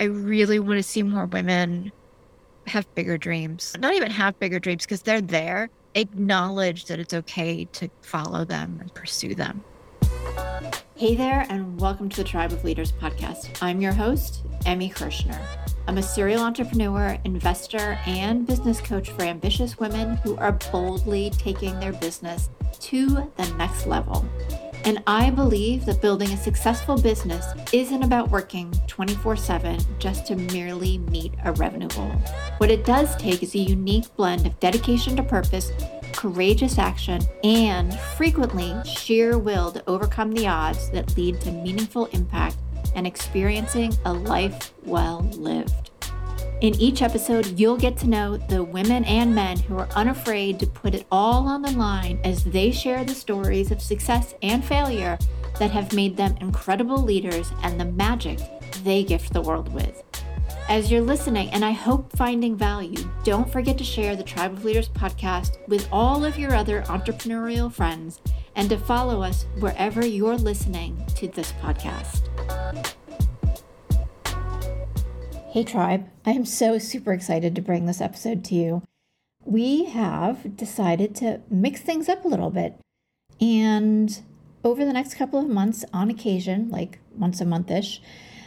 I really want to see more women have bigger dreams. Not even have bigger dreams because they're there. Acknowledge that it's okay to follow them and pursue them. Hey there, and welcome to the Tribe of Leaders podcast. I'm your host, Emmy Kirschner. I'm a serial entrepreneur, investor, and business coach for ambitious women who are boldly taking their business to the next level. And I believe that building a successful business isn't about working 24 7 just to merely meet a revenue goal. What it does take is a unique blend of dedication to purpose, courageous action, and frequently sheer will to overcome the odds that lead to meaningful impact and experiencing a life well lived. In each episode, you'll get to know the women and men who are unafraid to put it all on the line as they share the stories of success and failure that have made them incredible leaders and the magic they gift the world with. As you're listening, and I hope finding value, don't forget to share the Tribe of Leaders podcast with all of your other entrepreneurial friends and to follow us wherever you're listening to this podcast. Hey, Tribe. I am so super excited to bring this episode to you. We have decided to mix things up a little bit. And over the next couple of months, on occasion, like once a month ish,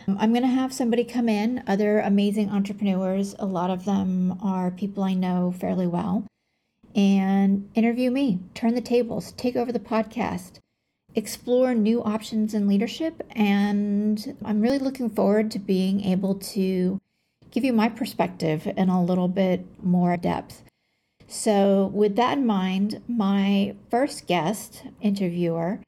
I'm going to have somebody come in, other amazing entrepreneurs. A lot of them are people I know fairly well, and interview me, turn the tables, take over the podcast, explore new options in leadership. And I'm really looking forward to being able to give you my perspective in a little bit more depth. So, with that in mind, my first guest interviewer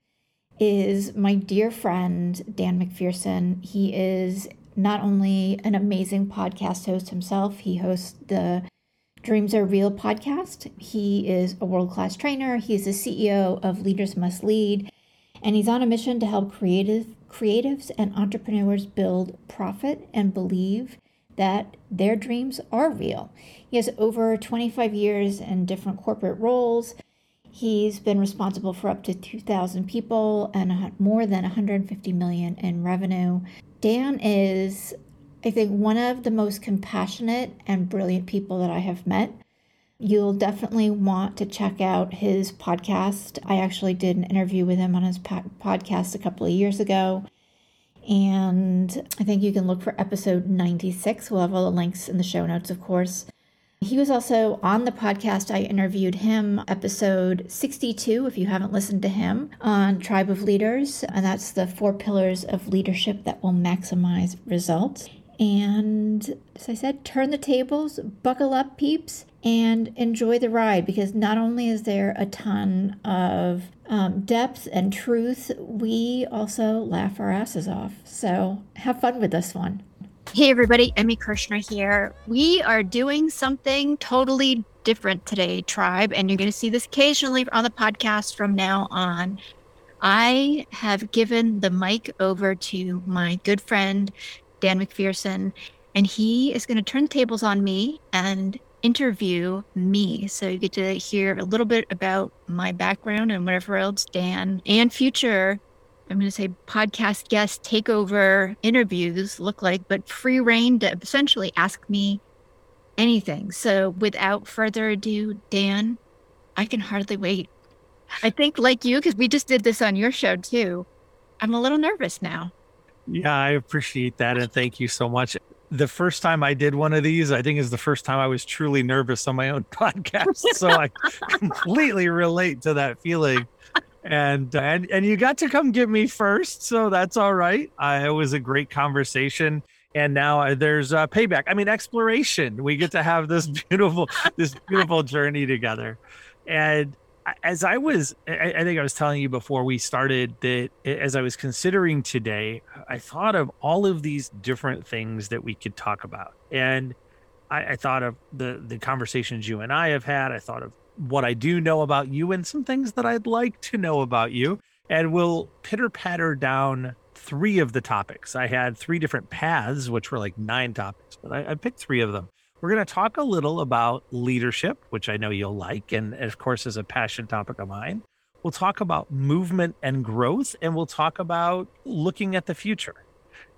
is my dear friend, Dan McPherson. He is not only an amazing podcast host himself, he hosts the Dreams Are Real podcast. He is a world class trainer, he's the CEO of Leaders Must Lead, and he's on a mission to help creative, creatives and entrepreneurs build profit and believe that their dreams are real. He has over 25 years in different corporate roles He's been responsible for up to 2,000 people and more than 150 million in revenue. Dan is, I think, one of the most compassionate and brilliant people that I have met. You'll definitely want to check out his podcast. I actually did an interview with him on his podcast a couple of years ago. And I think you can look for episode 96. We'll have all the links in the show notes, of course. He was also on the podcast. I interviewed him, episode 62, if you haven't listened to him, on Tribe of Leaders. And that's the four pillars of leadership that will maximize results. And as I said, turn the tables, buckle up, peeps, and enjoy the ride because not only is there a ton of um, depth and truth, we also laugh our asses off. So have fun with this one. Hey, everybody, Emmy Kirschner here. We are doing something totally different today, Tribe, and you're going to see this occasionally on the podcast from now on. I have given the mic over to my good friend, Dan McPherson, and he is going to turn the tables on me and interview me. So you get to hear a little bit about my background and whatever else Dan and future I'm going to say podcast guest takeover interviews look like, but free reign to essentially ask me anything. So without further ado, Dan, I can hardly wait. I think, like you, because we just did this on your show too, I'm a little nervous now. Yeah, I appreciate that. And thank you so much. The first time I did one of these, I think is the first time I was truly nervous on my own podcast. So I completely relate to that feeling and and and you got to come get me first, so that's all right. Uh, it was a great conversation, and now uh, there's uh, payback. I mean, exploration. We get to have this beautiful this beautiful journey together, and as I was, I, think I was telling you before we started that as I was considering today, I thought of all of these different things that we could talk about, and I, I thought of the the conversations you and I have had. I thought of what I do know about you and some things that I'd like to know about you. And we'll pitter patter down three of the topics. I had three different paths, which were like nine topics, but I, I picked three of them. We're going to talk a little about leadership, which I know you'll like, and of course is a passion topic of mine. We'll talk about movement and growth, and we'll talk about looking at the future.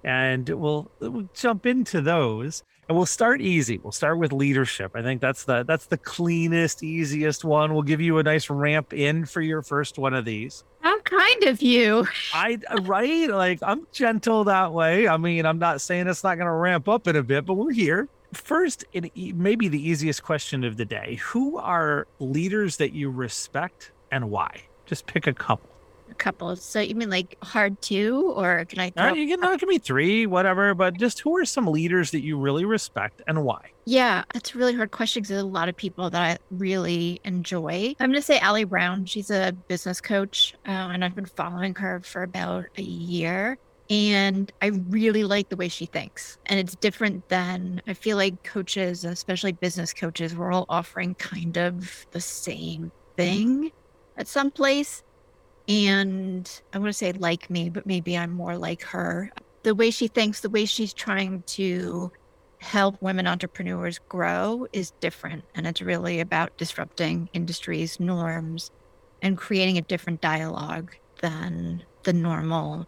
and we'll, we'll jump into those. And we'll start easy. We'll start with leadership. I think that's the that's the cleanest, easiest one. We'll give you a nice ramp in for your first one of these. How kind of you. I right? Like I'm gentle that way. I mean, I'm not saying it's not going to ramp up in a bit, but we're here. First, and maybe the easiest question of the day: Who are leaders that you respect and why? Just pick a couple A couple. So you mean like hard two, or can I? Throw- you can that can be three, whatever. But just who are some leaders that you really respect and why? Yeah, that's a really hard question because there's a lot of people that I really enjoy. I'm going to say Ali Brown. She's a business coach, uh, and I've been following her for about a year. And I really like the way she thinks. And it's different than I feel like coaches, especially business coaches, we're all offering kind of the same thing at some place and I want to say like me, but maybe I'm more like her. The way she thinks, the way she's trying to help women entrepreneurs grow is different. And it's really about disrupting industries, norms, and creating a different dialogue than the normal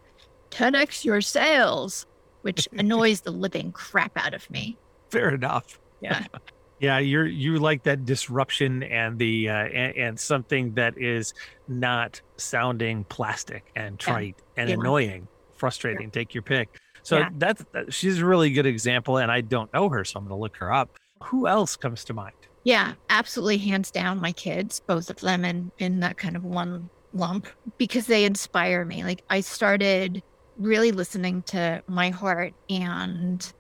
10x your sales, which annoys the living crap out of me. Fair enough. Yeah. Yeah, you're you like that disruption and the uh, and, and, something that is not sounding plastic and trite yeah. and yeah. annoying, frustrating. Yeah. Take your pick. So that's that, she's a really good example, and I don't know her, so I'm going to look her up. Who else comes to mind? Yeah, absolutely, hands down, my kids, both of them, in in that kind of one lump because they inspire me. Like I started really listening to my heart and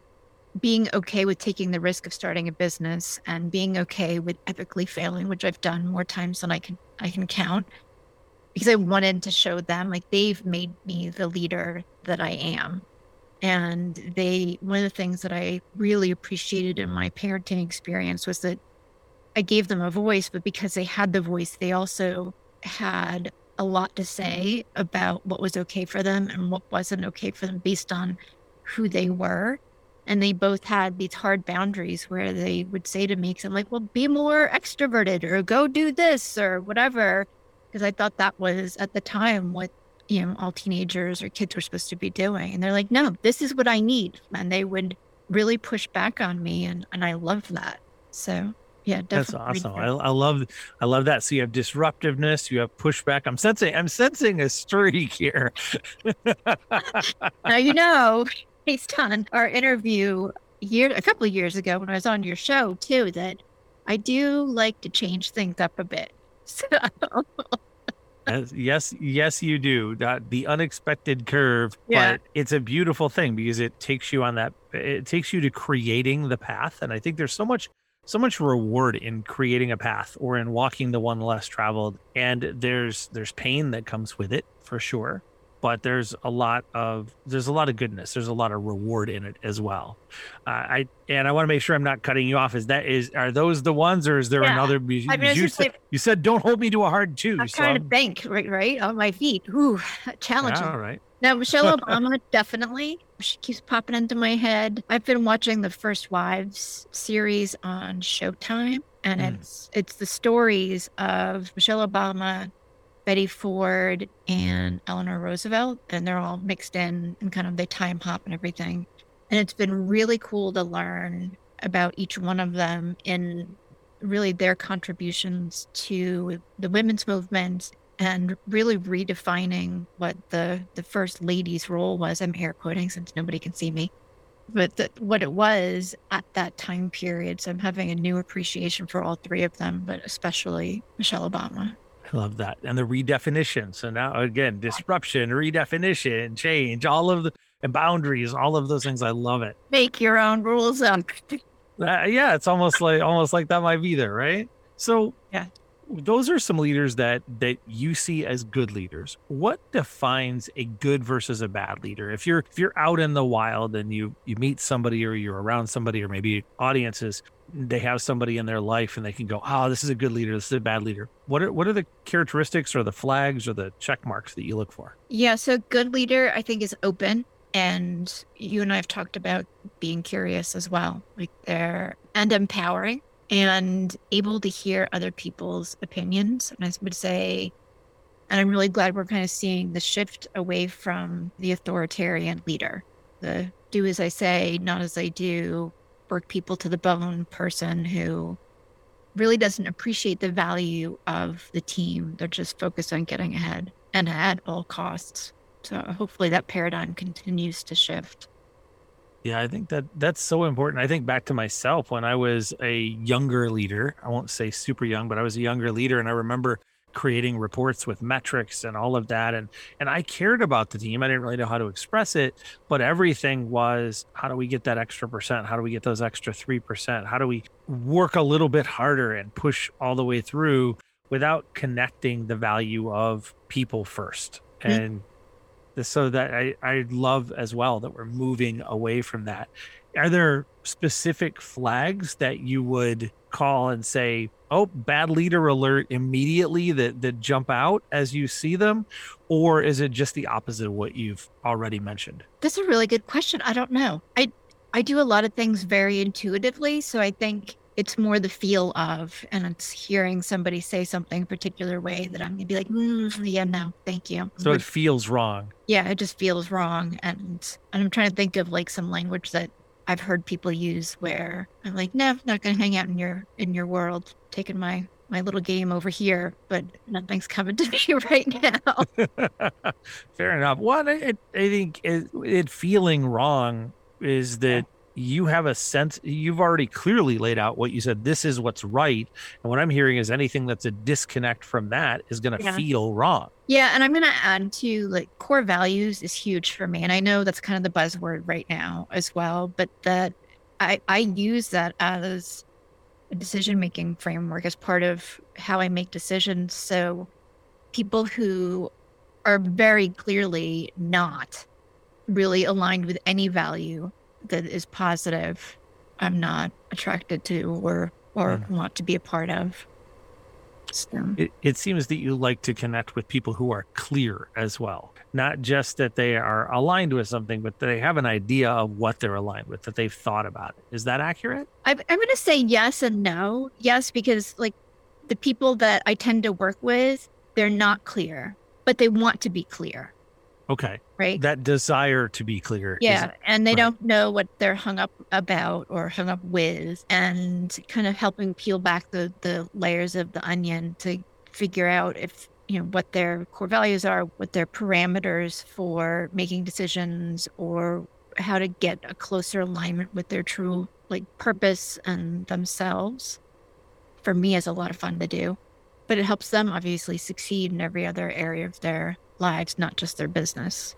being okay with taking the risk of starting a business and being okay with epically failing, which I've done more times than I can I can count, because I wanted to show them like they've made me the leader that I am. And they one of the things that I really appreciated in my parenting experience was that I gave them a voice, but because they had the voice, they also had a lot to say about what was okay for them and what wasn't okay for them based on who they were and they both had these hard boundaries where they would say to me, because I'm like, well, be more extroverted or go do this or whatever. Because I thought that was at the time what, you know, all teenagers or kids were supposed to be doing. And they're like, no, this is what I need. And they would really push back on me. And, and I love that. So yeah, that's awesome. I, I, love, I love that. So you have disruptiveness, you have pushback. I'm sensing, I'm sensing a streak here. now you know based on our interview year a couple of years ago when I was on your show too that I do like to change things up a bit. So. yes, yes, you do. That the unexpected curve, yeah. but it's a beautiful thing because it takes you on that. It takes you to creating the path, and I think there's so much, so much reward in creating a path or in walking the one less traveled. And there's there's pain that comes with it for sure but there's a lot of there's a lot of goodness there's a lot of reward in it as well uh, i and i want to make sure i'm not cutting you off is that is are those the ones or is there yeah. another you, I mean, you, said, you, said, don't hold me to a hard two i'm so trying to bank right right on my feet Ooh, challenging yeah, all right now michelle obama definitely she keeps popping into my head i've been watching the first wives series on showtime and mm. it's it's the stories of michelle obama Betty Ford and Eleanor Roosevelt, and they're all mixed in and kind of they time hop and everything. And it's been really cool to learn about each one of them in really their contributions to the women's movement and really redefining what the the first lady's role was. I'm air quoting since nobody can see me, but the, what it was at that time period. So I'm having a new appreciation for all three of them, but especially Michelle Obama. I love that. And the redefinition. So now again, disruption, redefinition, change, all of the and boundaries, all of those things. I love it. Make your own rules up. Uh, yeah, it's almost like almost like that might be there, right? So yeah, those are some leaders that that you see as good leaders. What defines a good versus a bad leader? If you're if you're out in the wild and you you meet somebody or you're around somebody or maybe audiences, they have somebody in their life and they can go, "Oh, this is a good leader. This is a bad leader." What are what are the characteristics or the flags or the check marks that you look for? Yeah, so good leader I think is open and you and I have talked about being curious as well. Like they're and empowering and able to hear other people's opinions. And I would say and I'm really glad we're kind of seeing the shift away from the authoritarian leader the do as I say, not as I do, work people to the bone person who really doesn't appreciate the value of the team. They're just focused on getting ahead and at all costs. So hopefully that paradigm continues to shift. Yeah, I think that that's so important. I think back to myself when I was a younger leader. I won't say super young, but I was a younger leader and I remember creating reports with metrics and all of that and and I cared about the team. I didn't really know how to express it, but everything was how do we get that extra percent? How do we get those extra 3%? How do we work a little bit harder and push all the way through without connecting the value of people 1st mm-hmm. So that I, I love as well that we're moving away from that. Are there specific flags that you would call and say, oh, bad leader alert immediately that, that jump out as you see them? Or is it just the opposite of what you've already mentioned? That's a really good question. I don't know. I I do a lot of things very intuitively. So I think it's more the feel of, and it's hearing somebody say something a particular way that I'm gonna be like, mm, yeah, no, thank you. So it feels wrong. Yeah, it just feels wrong, and and I'm trying to think of like some language that I've heard people use where I'm like, no, I'm not gonna hang out in your in your world, taking my my little game over here, but nothing's coming to me right now. Fair enough. Well, I, I think it, it feeling wrong is that you have a sense you've already clearly laid out what you said this is what's right. And what i'm hearing is anything that's a disconnect from that is going to yeah. feel wrong. Yeah and i'm going to add to like core values is huge for me and i know that's kind of the buzzword right now as well but that i i use that as a decision making framework as part of how i make decisions. So people who are very clearly not really aligned with any value that is positive i'm not attracted to or or mm. want to be a part of. So. it, it seems that you like to connect with people who are clear as well. Not just that they are aligned with something but they have an idea of what they're aligned with that they've thought about it. Is that accurate? I'm, I'm going to say yes and no. Yes because like the people that i tend to work with they're not clear but they want to be clear Okay. Right. That desire to be clear. Yeah. and they right. don't know what they're hung up about or hung up with, and kind of helping peel back the, the layers of the onion to figure out if, you know, what their core values are, what their parameters for making decisions, or how to get a closer alignment with their true like purpose and themselves. For me, is a lot of fun to do, but it helps them obviously succeed in every other area of their lives, not just their business.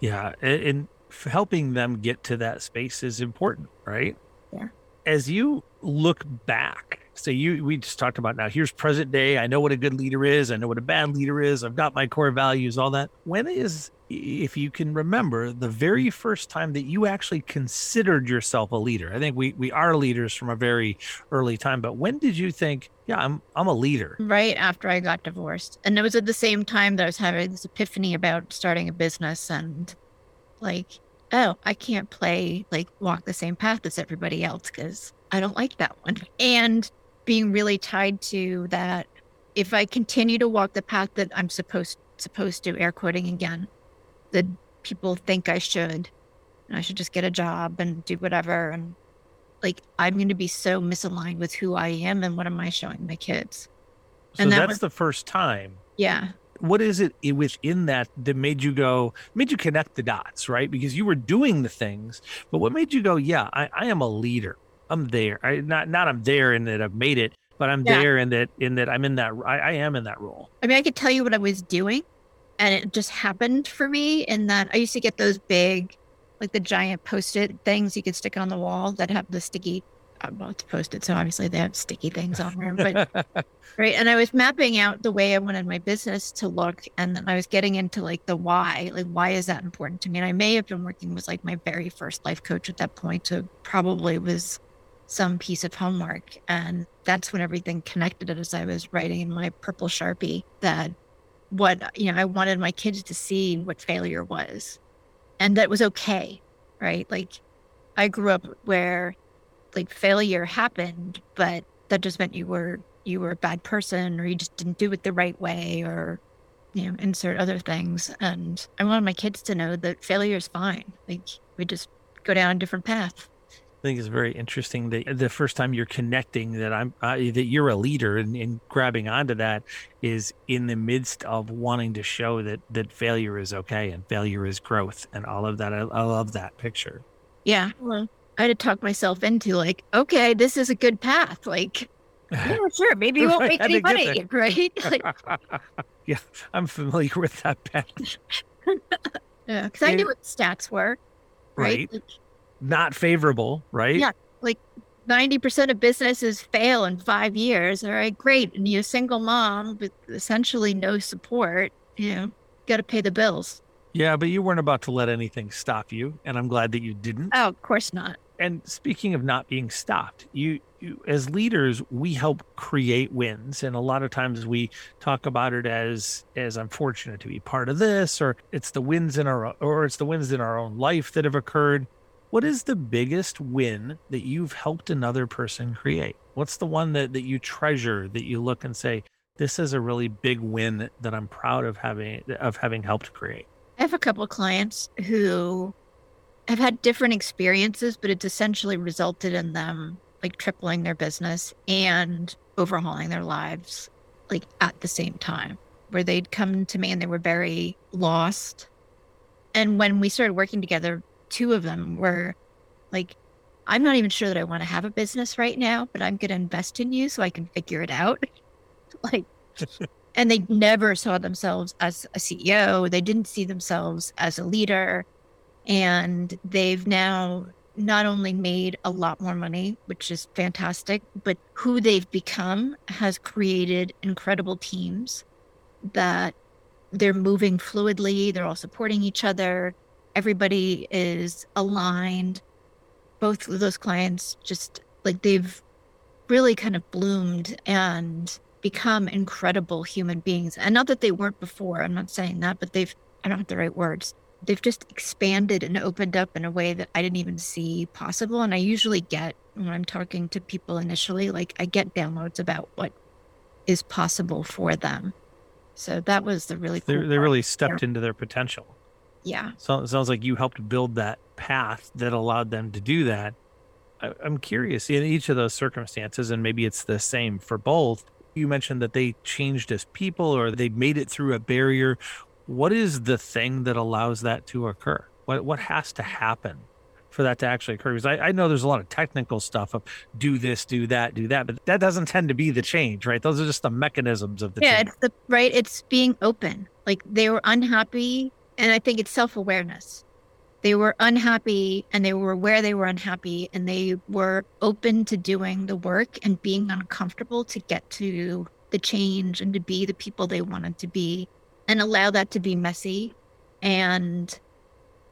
Yeah. And helping them get to that space is important, right? Yeah. As you look back, so you we just talked about now, here's present day. I know what a good leader is. I know what a bad leader is. I've got my core values, all that. When is if you can remember the very mm-hmm. first time that you actually considered yourself a leader i think we we are leaders from a very early time but when did you think yeah i'm i'm a leader right after i got divorced and it was at the same time that i was having this epiphany about starting a business and like oh i can't play like walk the same path as everybody else because i don't like that one. And being really tied to that if i continue to walk the path that i'm supposed supposed to air quoting again that people think I should. And I should just get a job and do whatever. And like, I'm going to be so misaligned with who I am and what am I showing my kids? So and that that's was, the first time. Yeah. What is it within that that made you go, made you connect the dots, right? Because you were doing the things, but what made you go, yeah, I, I am a leader. I'm there. I not not I'm there in that I've made it, but I'm yeah. there in that in that I'm in that I, I am in that role. I mean, I could tell you what I was doing, and it just happened for me in that I used to get those big, like the giant post-it things you could stick on the wall that have the sticky. Uh, well, it's post-it, so obviously they have sticky things on them. But right, and I was mapping out the way I wanted my business to look, and then I was getting into like the why, like why is that important to me? And I may have been working with like my very first life coach at that point, so probably was some piece of homework, and that's when everything connected as I was writing in my purple sharpie that what you know i wanted my kids to see what failure was. And that was okay right? Like i grew up where like failure happened but that just meant you were you were a bad person or you just didn't do it the right way or you know insert other things. And i wanted my kids to know that failure is fine. Like we just go down a different path. I think it's very interesting that the first time you're connecting that I'm uh, that you're a leader and, and, grabbing onto that is in the midst of wanting to show that that failure is okay and failure is growth and all of that. I, I love that picture. Yeah, well, I had to talk myself into like, okay, this is a good path. Like, yeah, sure, maybe you won't make any money, right? Like, yeah, I'm familiar with that path. yeah, because I knew what stats were, right? right. Like, not favorable, right? Yeah. Like 90% of businesses fail in five years. All right, great. And you're a single mom with essentially no support, you know, got to pay the bills. Yeah, but you weren't about to let anything stop you. And I'm glad that you didn't. Oh, of course not. And speaking of not being stopped, you, you as leaders, we help create wins. And a lot of times we talk about it as as I'm fortunate to be part of this, or it's the wins in our or it's the wins in our own life that have occurred. What is the biggest win that you've helped another person create? What's the one that, that you treasure that you look and say, this is a really big win that I'm proud of having of having helped create? I have a couple clients who have had different experiences, but it's essentially resulted in them like tripling their business and overhauling their lives like at the same time where they'd come to me and they were very lost and when we started working together two of them were like, I'm not even sure that I want to have a business right now, but I'm going to invest in you so I can figure it out. like, and they never saw themselves as a CEO. They didn't see themselves as a leader. And they've now not only made a lot more money, which is fantastic, but who they've become has created incredible teams that they're moving fluidly. They're all supporting each other everybody is aligned. Both of those clients just like they've really kind of bloomed and become incredible human beings. And not that they weren't before, I'm not saying that, but they've, I don't have the right words. They've just expanded and opened up in a way that I didn't even see possible. And I usually get, when I'm talking to people initially, like I get downloads about what is possible for them. So that was the really cool. They really stepped into their potential. Yeah. So it sounds like you helped build that path that allowed them to do that. I, I'm curious in each of those circumstances, and maybe it's the same for both. You mentioned that they changed as people or they made it through a barrier. What is the thing that allows that to occur? What what has to happen for that to actually occur? Because I, I know there's a lot of technical stuff of do this, do that, do that, but that doesn't tend to be the change, right? Those are just the mechanisms of the yeah, change. it's the right. It's being open. Like they were unhappy and I think it's self awareness. They were unhappy and they were aware they were unhappy and they were open to doing the work and being uncomfortable to get to the change and to be the people they wanted to be and allow that to be messy and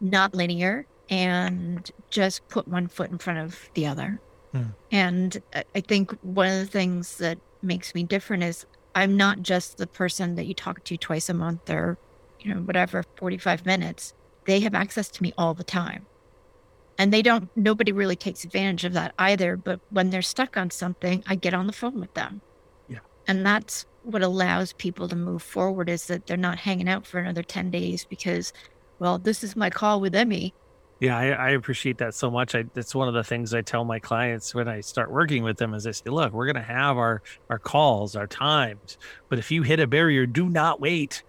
not linear and just put one foot in front of the other. Hmm. And I think one of the things that makes me different is I'm not just the person that you talk to twice a month or you know, whatever, 45 minutes, they have access to me all the time. And they don't, nobody really takes advantage of that either. But when they're stuck on something, I get on the phone with them. Yeah. And that's what allows people to move forward is that they're not hanging out for another 10 days because, well, this is my call with Emmy. Yeah, I, I, appreciate that so much. I, that's one of the things I tell my clients when I start working with them is I say, look, we're going to have our, our calls, our times, but if you hit a barrier, do not wait.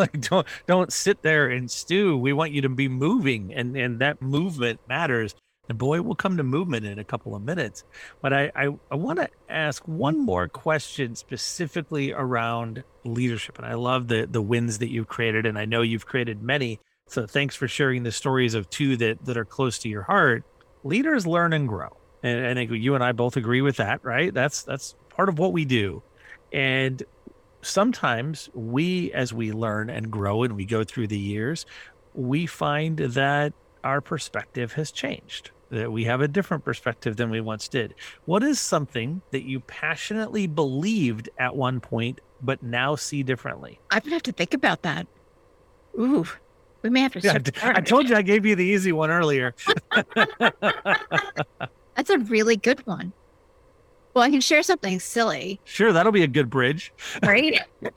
Like don't don't sit there and stew. We want you to be moving and and that movement matters. And boy we'll come to movement in a couple of minutes. But i i, I want to ask one more question specifically around leadership. And i love the the wins that you've created and i know you've created many. So thanks for sharing the stories of two that that are close to your heart. Leaders learn and grow. And i think you and i both agree with that right? That's that's part of what we do. And sometimes we, as we learn and grow and we go through the years, we find that our perspective has changed, that we have a different perspective than we once did. What is something that you passionately believed at one point, but now see differently? I'm going to have to think about that. Ooh, we may have to. Yeah, I told you I gave you the easy one earlier. That's a really good one. Well, I can share something silly. Sure, that'll be a good bridge. Right?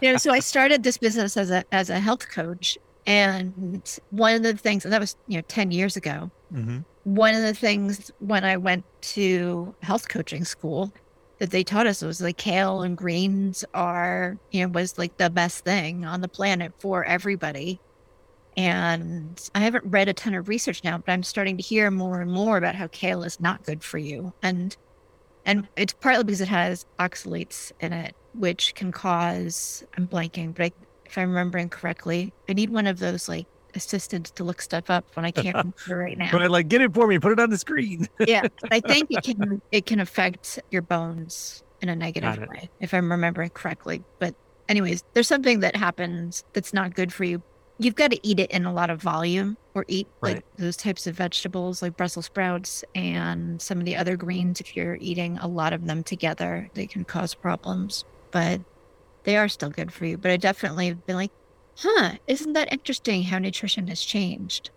you know, so I started this business as a as a health coach And one of the things, and that was, you know, 10 years ago, hmm one of the things when I went to health coaching school that they taught us was like kale and greens are, you know, was like the best thing on the planet for everybody. And I haven't read a ton of research now, but I'm starting to hear more and more about how kale is not good for you. And and it's partly because it has oxalates in it, which can cause I'm blanking, but I, if I'm remembering correctly, I need one of those like assistants to look stuff up when I can't remember right now But like, get it for me. Put it on the screen. yeah, I think it can it can affect your bones in a negative way, if I'm remembering correctly. But anyways, there's something that happens that's not good for you. You've got to eat it in a lot of volume, or eat Right. like those types of vegetables, like Brussels sprouts and some of the other greens. If you're eating a lot of them together, they can cause problems. But they are still good for you. But I definitely have been like, huh, isn't that interesting how nutrition has changed?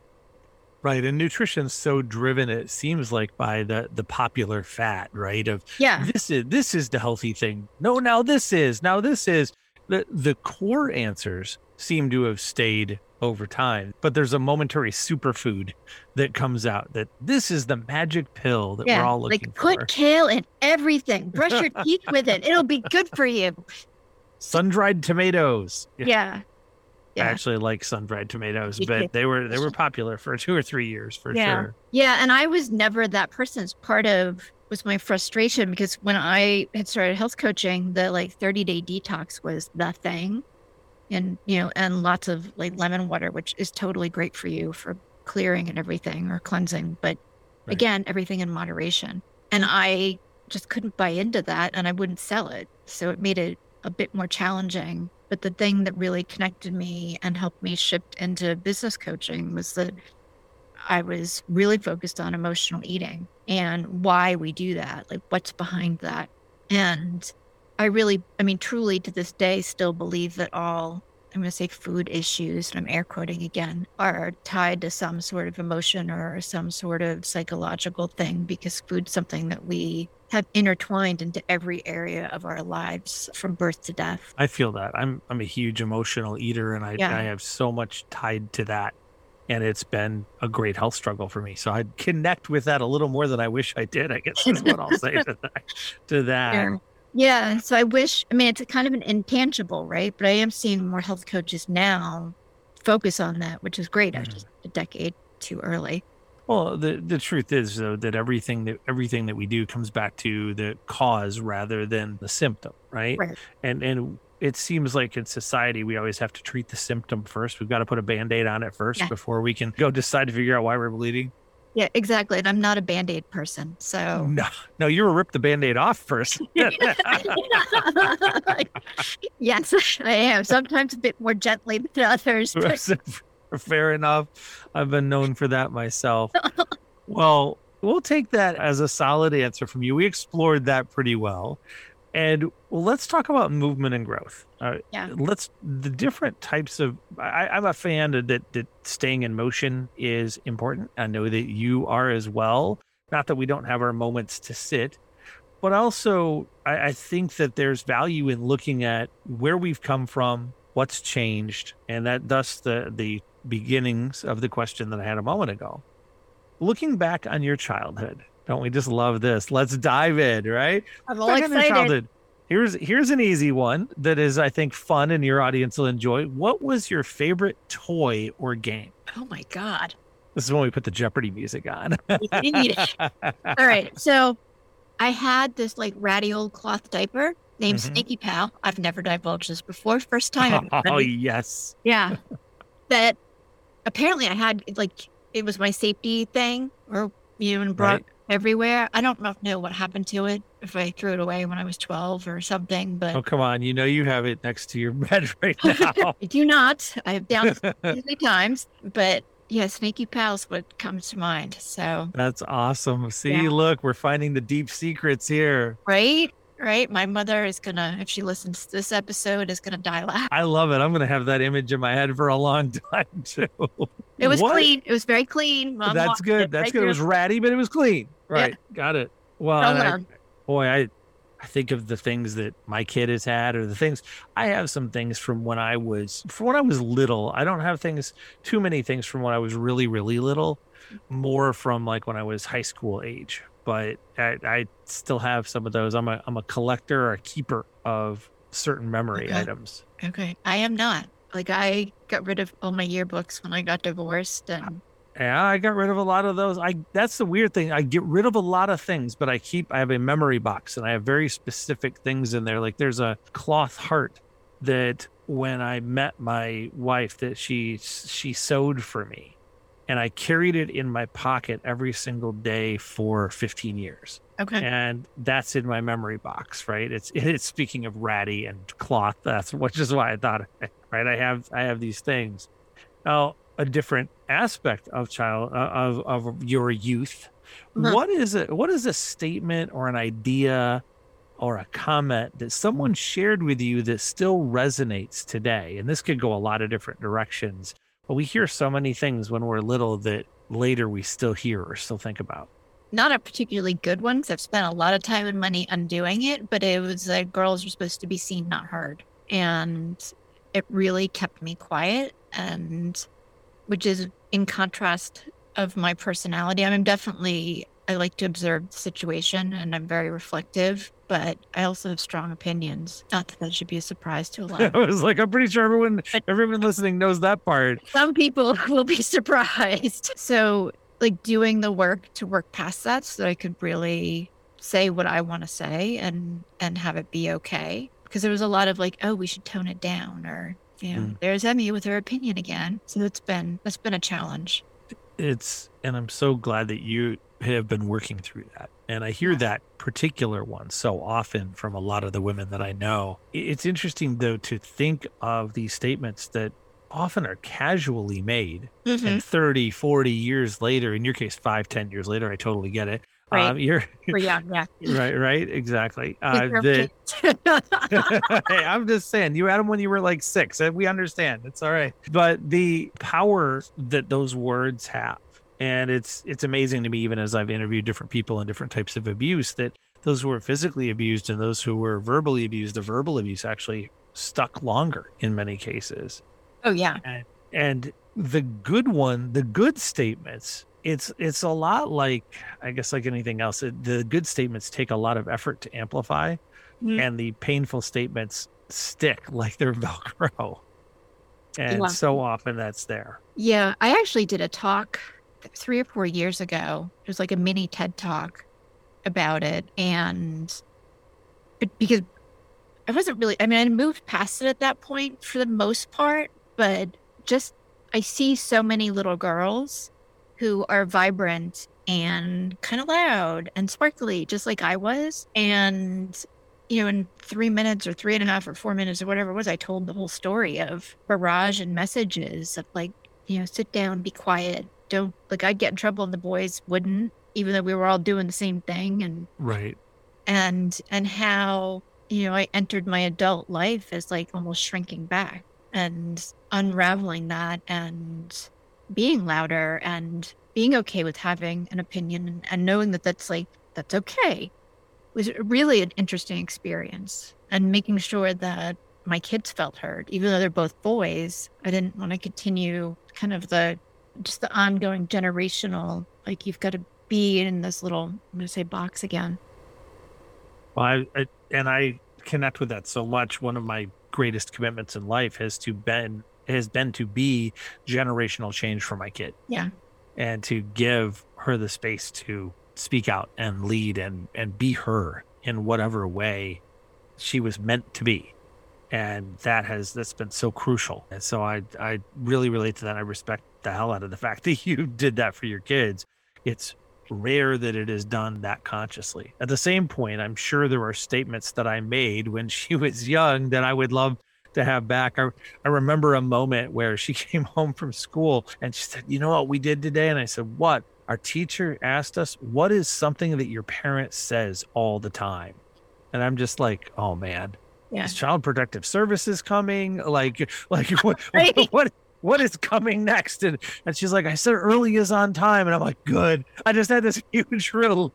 Right. And nutrition's so driven, it seems like by the the popular fat, right? Of Yeah, this is this is the healthy thing. No, now this is. Now this is. The the core answers seem to have stayed over time, but there's a momentary superfood that comes out that this is the magic pill that we're all looking for. like put kale in everything. Brush your teeth with it. It'll be good for you. Sun-dried tomatoes. Yeah. I Yeah. actually like sun-dried tomatoes, but they were they were popular for two or three years for Yeah. sure. Yeah. And I was never that person. It's part of was my frustration because when I had started health coaching, the like 30 day detox was the thing. And you know, and lots of like lemon water, which is totally great for you for clearing and everything or cleansing. But Right. again, everything in moderation. And I just couldn't buy into that and I wouldn't sell it. So it made it a bit more challenging. But the thing that really connected me and helped me shift into business coaching was that I was really focused on emotional eating and why we do that, like what's behind that. And I really, I mean, truly to this day, still believe that all, I'm going to say food issues, and I'm air quoting again, are tied to some sort of emotion or some sort of psychological thing because food's something that we have intertwined into every area of our lives from birth to death. I feel that. I'm I'm a huge emotional eater and I, Yeah. I have so much tied to that. And it's been a great health struggle for me. So I connect with that a little more than I wish I did, I guess is what I'll say to that. To that. Yeah. Yeah. So I wish, I mean, it's a kind of an intangible, right? But I am seeing more health coaches now focus on that, which is great. I was just a decade too early. Well, the the truth is though that everything that everything that we do comes back to the cause rather than the symptom, right? Right. And and it seems like in society we always have to treat the symptom first. We've got to put a band-aid on it first Yeah. before we can go decide to figure out why we're bleeding. Yeah, exactly. And I'm not a band aid person. So, No, no, you were rip the band-aid off first. yes, I am. Sometimes a bit more gently than others. But Fair enough. I've been known for that myself. well, we'll take that as a solid answer from you. We explored that pretty well. And well, let's talk about movement and growth. Uh, Yeah. Let's the different types of. I, I'm a fan of that. That staying in motion is important. I know that you are as well. Not that we don't have our moments to sit, but also I, I think that there's value in looking at where we've come from, what's changed, and that thus the the beginnings of the question that I had a moment ago. Looking back on your childhood, don't we just love this? Let's dive in, right? I'm all your excited. childhood. Here's here's an easy one that is I think fun and your audience will enjoy. What was your favorite toy or game? Oh my God. This is when we put the Jeopardy music on. Indeed. All right. So I had this like ratty old cloth diaper named Mhm. Snaky Pal. I've never divulged this before. First time. oh yes. Yeah. that apparently I had like it was my safety thing or you know and brought Right. Everywhere. I don't know, what happened to it if I threw it away when I was 12 or something, but Oh come on, you know you have it next to your bed right now. I do not. I have down many times, but yeah, Snaky Pal's what comes to mind. So, That's awesome. See, Yeah. look, we're finding the deep secrets here. right? Right? My mother is gonna, if she listens to this episode, is gonna die laughing. I love it. I'm gonna have that image in my head for a long time too. It was What? clean. It was very clean. Mom That's good. That's right good. It was ratty, but it was clean. Right. Got it. Well, Well I- boy, I I think of the things that my kid has had or the things I have some things from when I was from when I was little. I don't have things too many things from when I was really really little, mm-hmm. more from like when I was high school age. But I, I still have some of those. I'm a I'm a collector or a keeper of certain memory Okay. items. Okay. I am not. Like I got rid of all my yearbooks when I got divorced and Yeah, I got rid of a lot of those. I that's the weird thing. I get rid of a lot of things, but I keep I have a memory box and I have very specific things in there. Like there's a cloth heart that when I met my wife that she she sewed for me. And I carried it in my pocket every single day for 15 years. okay. And that's in my memory box, right? It's it's speaking of ratty and cloth. That's which is why I thought, right? I have I have these things. Now, a different aspect of child uh, of of your youth. Mhm. What is it? What is a statement or an idea or a comment that someone shared with you that still resonates today? And this could go a lot of different directions. But we hear so many things when we're little that later we still hear or still think about. Not a particularly good one because I've spent a lot of time and money undoing it, but it was like girls are supposed to be seen, not heard. And it really kept me quiet and which is in contrast of my personality. I'm definitely I like to observe the situation and I'm very reflective, but I also have strong opinions. Not that that should be a surprise to a lot. I was like, I'm pretty sure everyone everyone listening knows that part. Some people will be surprised. So, like doing the work to work past that so that I could really say what I want to say and and have it be okay. Because there was a lot of like, oh, we should tone it down or you know, Mm. there's Emmy with her opinion again. So that's been that's been a challenge. It's and I'm so glad that you have been working through that. And I hear that particular one so often from a lot of the women that I know. It's interesting though to think of these statements that often are casually made Mhm. and 30 40 years later in your case five ten years later i totally get it Right. um, you're We're young, yeah. right right exactly uh, care of that kids. hey, I'm just saying, you had them when you were like six, and we understand. It's all right. But the power that those words have, and it's it's amazing to me, even as I've interviewed different people and different types of abuse, that those who were physically abused and those who were verbally abused, the verbal abuse actually stuck longer in many cases. oh yeah. And the good one, the good statements, it's it's a lot like I guess like anything else. It, the good statements take a lot of effort to amplify Mhm. and the painful statements stick like they're Velcro. And Yeah. so often that's there. Yeah, I actually did a talk three or four years ago. It was like a mini TED talk about it. And because I wasn't really, I mean, I moved past it at that point for the most part, but just I see so many little girls who are vibrant and kind of loud and sparkly, just like I was. And you know, in three minutes or three and a half or four minutes or whatever it was, I told the whole story of barrage and messages of like, you know, sit down, be quiet. Don't like I'd get in trouble and the boys wouldn't, even though we were all doing the same thing and Right. and and how, you know, I entered my adult life as like almost shrinking back and unraveling that and being louder and being okay with having an opinion and, knowing that that's like that's okay. Was really an interesting experience and making sure that my kids felt heard even though they're both boys. I didn't want to continue kind of the just the ongoing generational like you've got to be in this little i'm going to say box again. Well, I, I and I connect with that so much. One of my greatest commitments in life has to been has been to be generational change for my kid. Yeah. And to give her the space to speak out and lead and and be her in whatever way she was meant to be. And that has that's been so crucial. And so I I really relate to that. I respect the hell out of the fact that you did that for your kids. It's rare that it is done that consciously. At the same point, I'm sure there are statements that I made when she was young that I would love to have back. I, I remember a moment where she came home from school and she said, You know what we did today? And I said, What? Our teacher asked us, What is something that your parent says all the time? And I'm just like, Oh man, Yeah. is child protective services coming? Like, like what, Right. what, what is coming next? And, and she's like, I said early is on time. And I'm like, good. I just had this huge relief.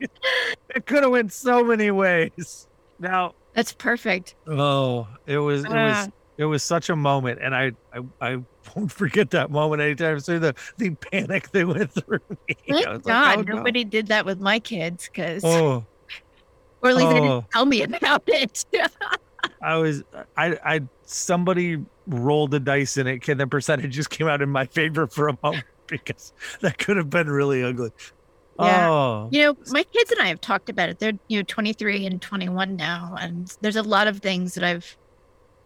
it could have went so many ways. Now, That's perfect. oh, it was it was Ah. it was such a moment, and I I, I won't forget that moment anytime see the the panic that went through me. Thank was like, God "Oh, no." nobody did that with my kids because, Oh, or at least they oh. didn't tell me about it. I was I I somebody rolled the dice and it and the percentage just came out in my favor for a moment because that could have been really ugly. Yeah. Oh, You know, my kids and I have talked about it. They're, you know, 23 and 21 now. And there's a lot of things that I've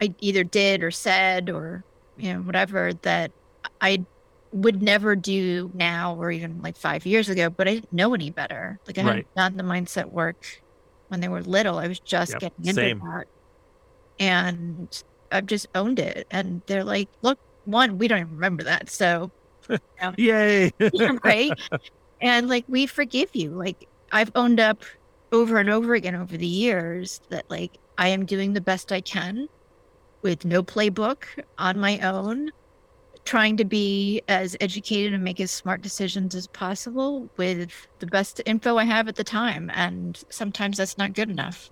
I either did or said or, you know, whatever that I would never do now or even like five years ago, but I didn't know any better. Like I Right. hadn't done the mindset work when they were little. I was just Yep, getting into same. that. And I've just owned it. And they're like, look, one, we don't even remember that. So yay! right? And like we forgive you. Like I've owned up over and over again over the years that like I am doing the best I can with no playbook on my own, trying to be as educated and make as smart decisions as possible with the best info I have at the time. And sometimes that's not good enough.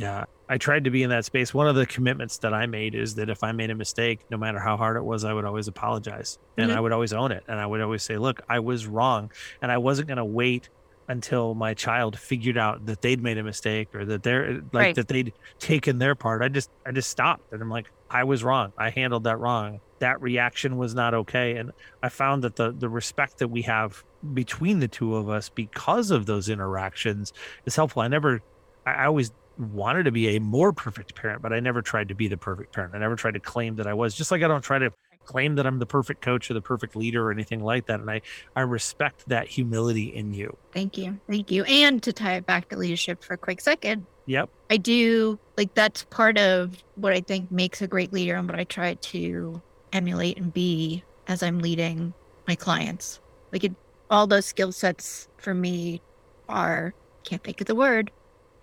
Yeah, I tried to be in that space. One of the commitments that I made is that if I made a mistake, no matter how hard it was, I would always apologize and Mhm. I would always own it. And I would always say, look, I was wrong. And I wasn't going to wait until my child figured out that they'd made a mistake or that they're like Right. that they'd taken their part. I just, I just stopped and I'm like, I was wrong. I handled that wrong. That reaction was not okay. And I found that the, the respect that we have between the two of us because of those interactions is helpful. I never, I always wanted to be a more perfect parent, but I never tried to be the perfect parent. I never tried to claim that I was, just like I don't try to claim that I'm the perfect coach or the perfect leader or anything like that. And I, I respect that humility in you. Thank you. Thank you. And to tie it back to leadership for a quick second, Yep. I do like that's part of what I think makes a great leader and what I try to emulate and be as I'm leading my clients. Like it, all those skill sets for me are can't think of the word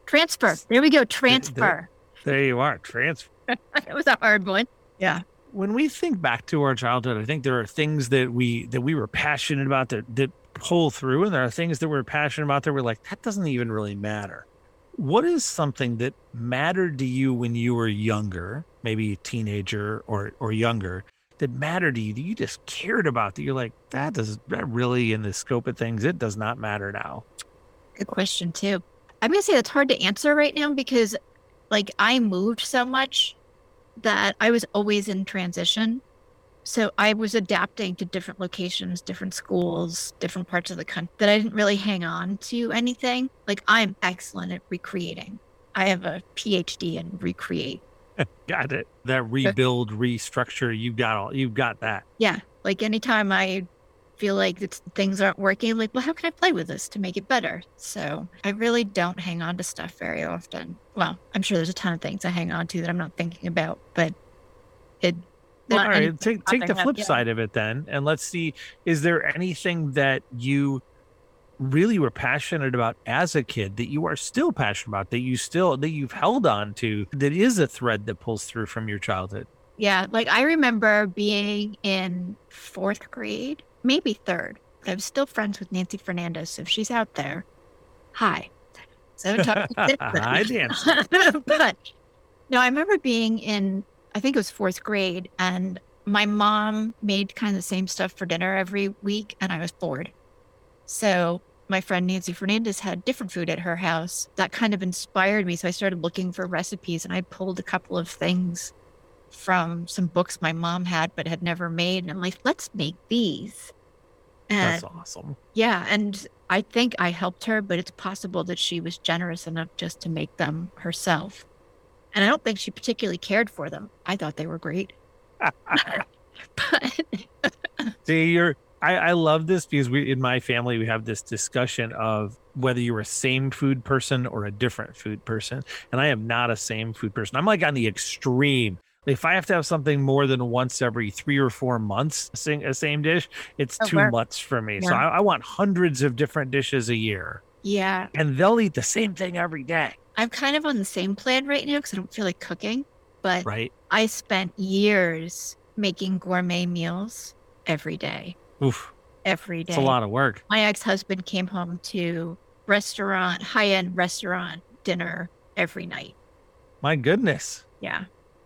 transfer. There we go, transfer. There you are. Transfer. it was a hard one. Yeah. when we think back to our childhood, I think there are things that we that we were passionate about that that pull through, and there are things that we're passionate about that we're like that doesn't even really matter. What is something that mattered to you when you were younger, maybe a teenager or or younger, that mattered to you that you just cared about that you're like that does that really in the scope of things it does not matter now. Good question too. I'm gonna say that's hard to answer right now because like I moved so much that I was always in transition. So I was adapting to different locations, different schools, different parts of the country that I didn't really hang on to anything. Like I'm excellent at recreating. I have a PhD in recreate. Got it. That rebuild, restructure, you got all you got that. Yeah. Like anytime I feel like it's, things aren't working, like, well, how can I play with this to make it better? So I really don't hang on to stuff very often. Well, I'm sure there's a ton of things I hang on to that I'm not thinking about, but it. Well, all right, take take the flip yeah. side of it then, and let's see: is there anything that you really were passionate about as a kid that you are still passionate about that you still that you've held on to that is a thread that pulls through from your childhood? Yeah, like I remember being in fourth grade, maybe third. I'm still friends with Nancy Fernandez, so if she's out there, hi. So talk Hi, Nancy. but no, I remember being in, I think it was fourth grade, and my mom made kind of the same stuff for dinner every week, and I was bored. So my friend Nancy Fernandez had different food at her house. That kind of inspired me. So I started looking for recipes, and I pulled a couple of things from some books my mom had but had never made. And I'm like, let's make these. And That's awesome. yeah, and I think I helped her, but it's possible that she was generous enough just to make them herself. And I don't think she particularly cared for them. I thought they were great. but See, you're. I, I love this because we in my family we have this discussion of whether you're a same food person or a different food person, and I am not a same food person. I'm like on the extreme. If I have to have something more than once every three or four months, sing- a same dish, it's Oh, too much for me. So I, I want hundreds of different dishes a year, yeah, and they'll eat the same thing every day, I'm kind of on the same plan right now because I don't feel like cooking. But right? I spent years making gourmet meals every day, Oof, every day. it's a lot of work. my ex-husband came home to restaurant, high end restaurant dinner every night. My goodness. Yeah.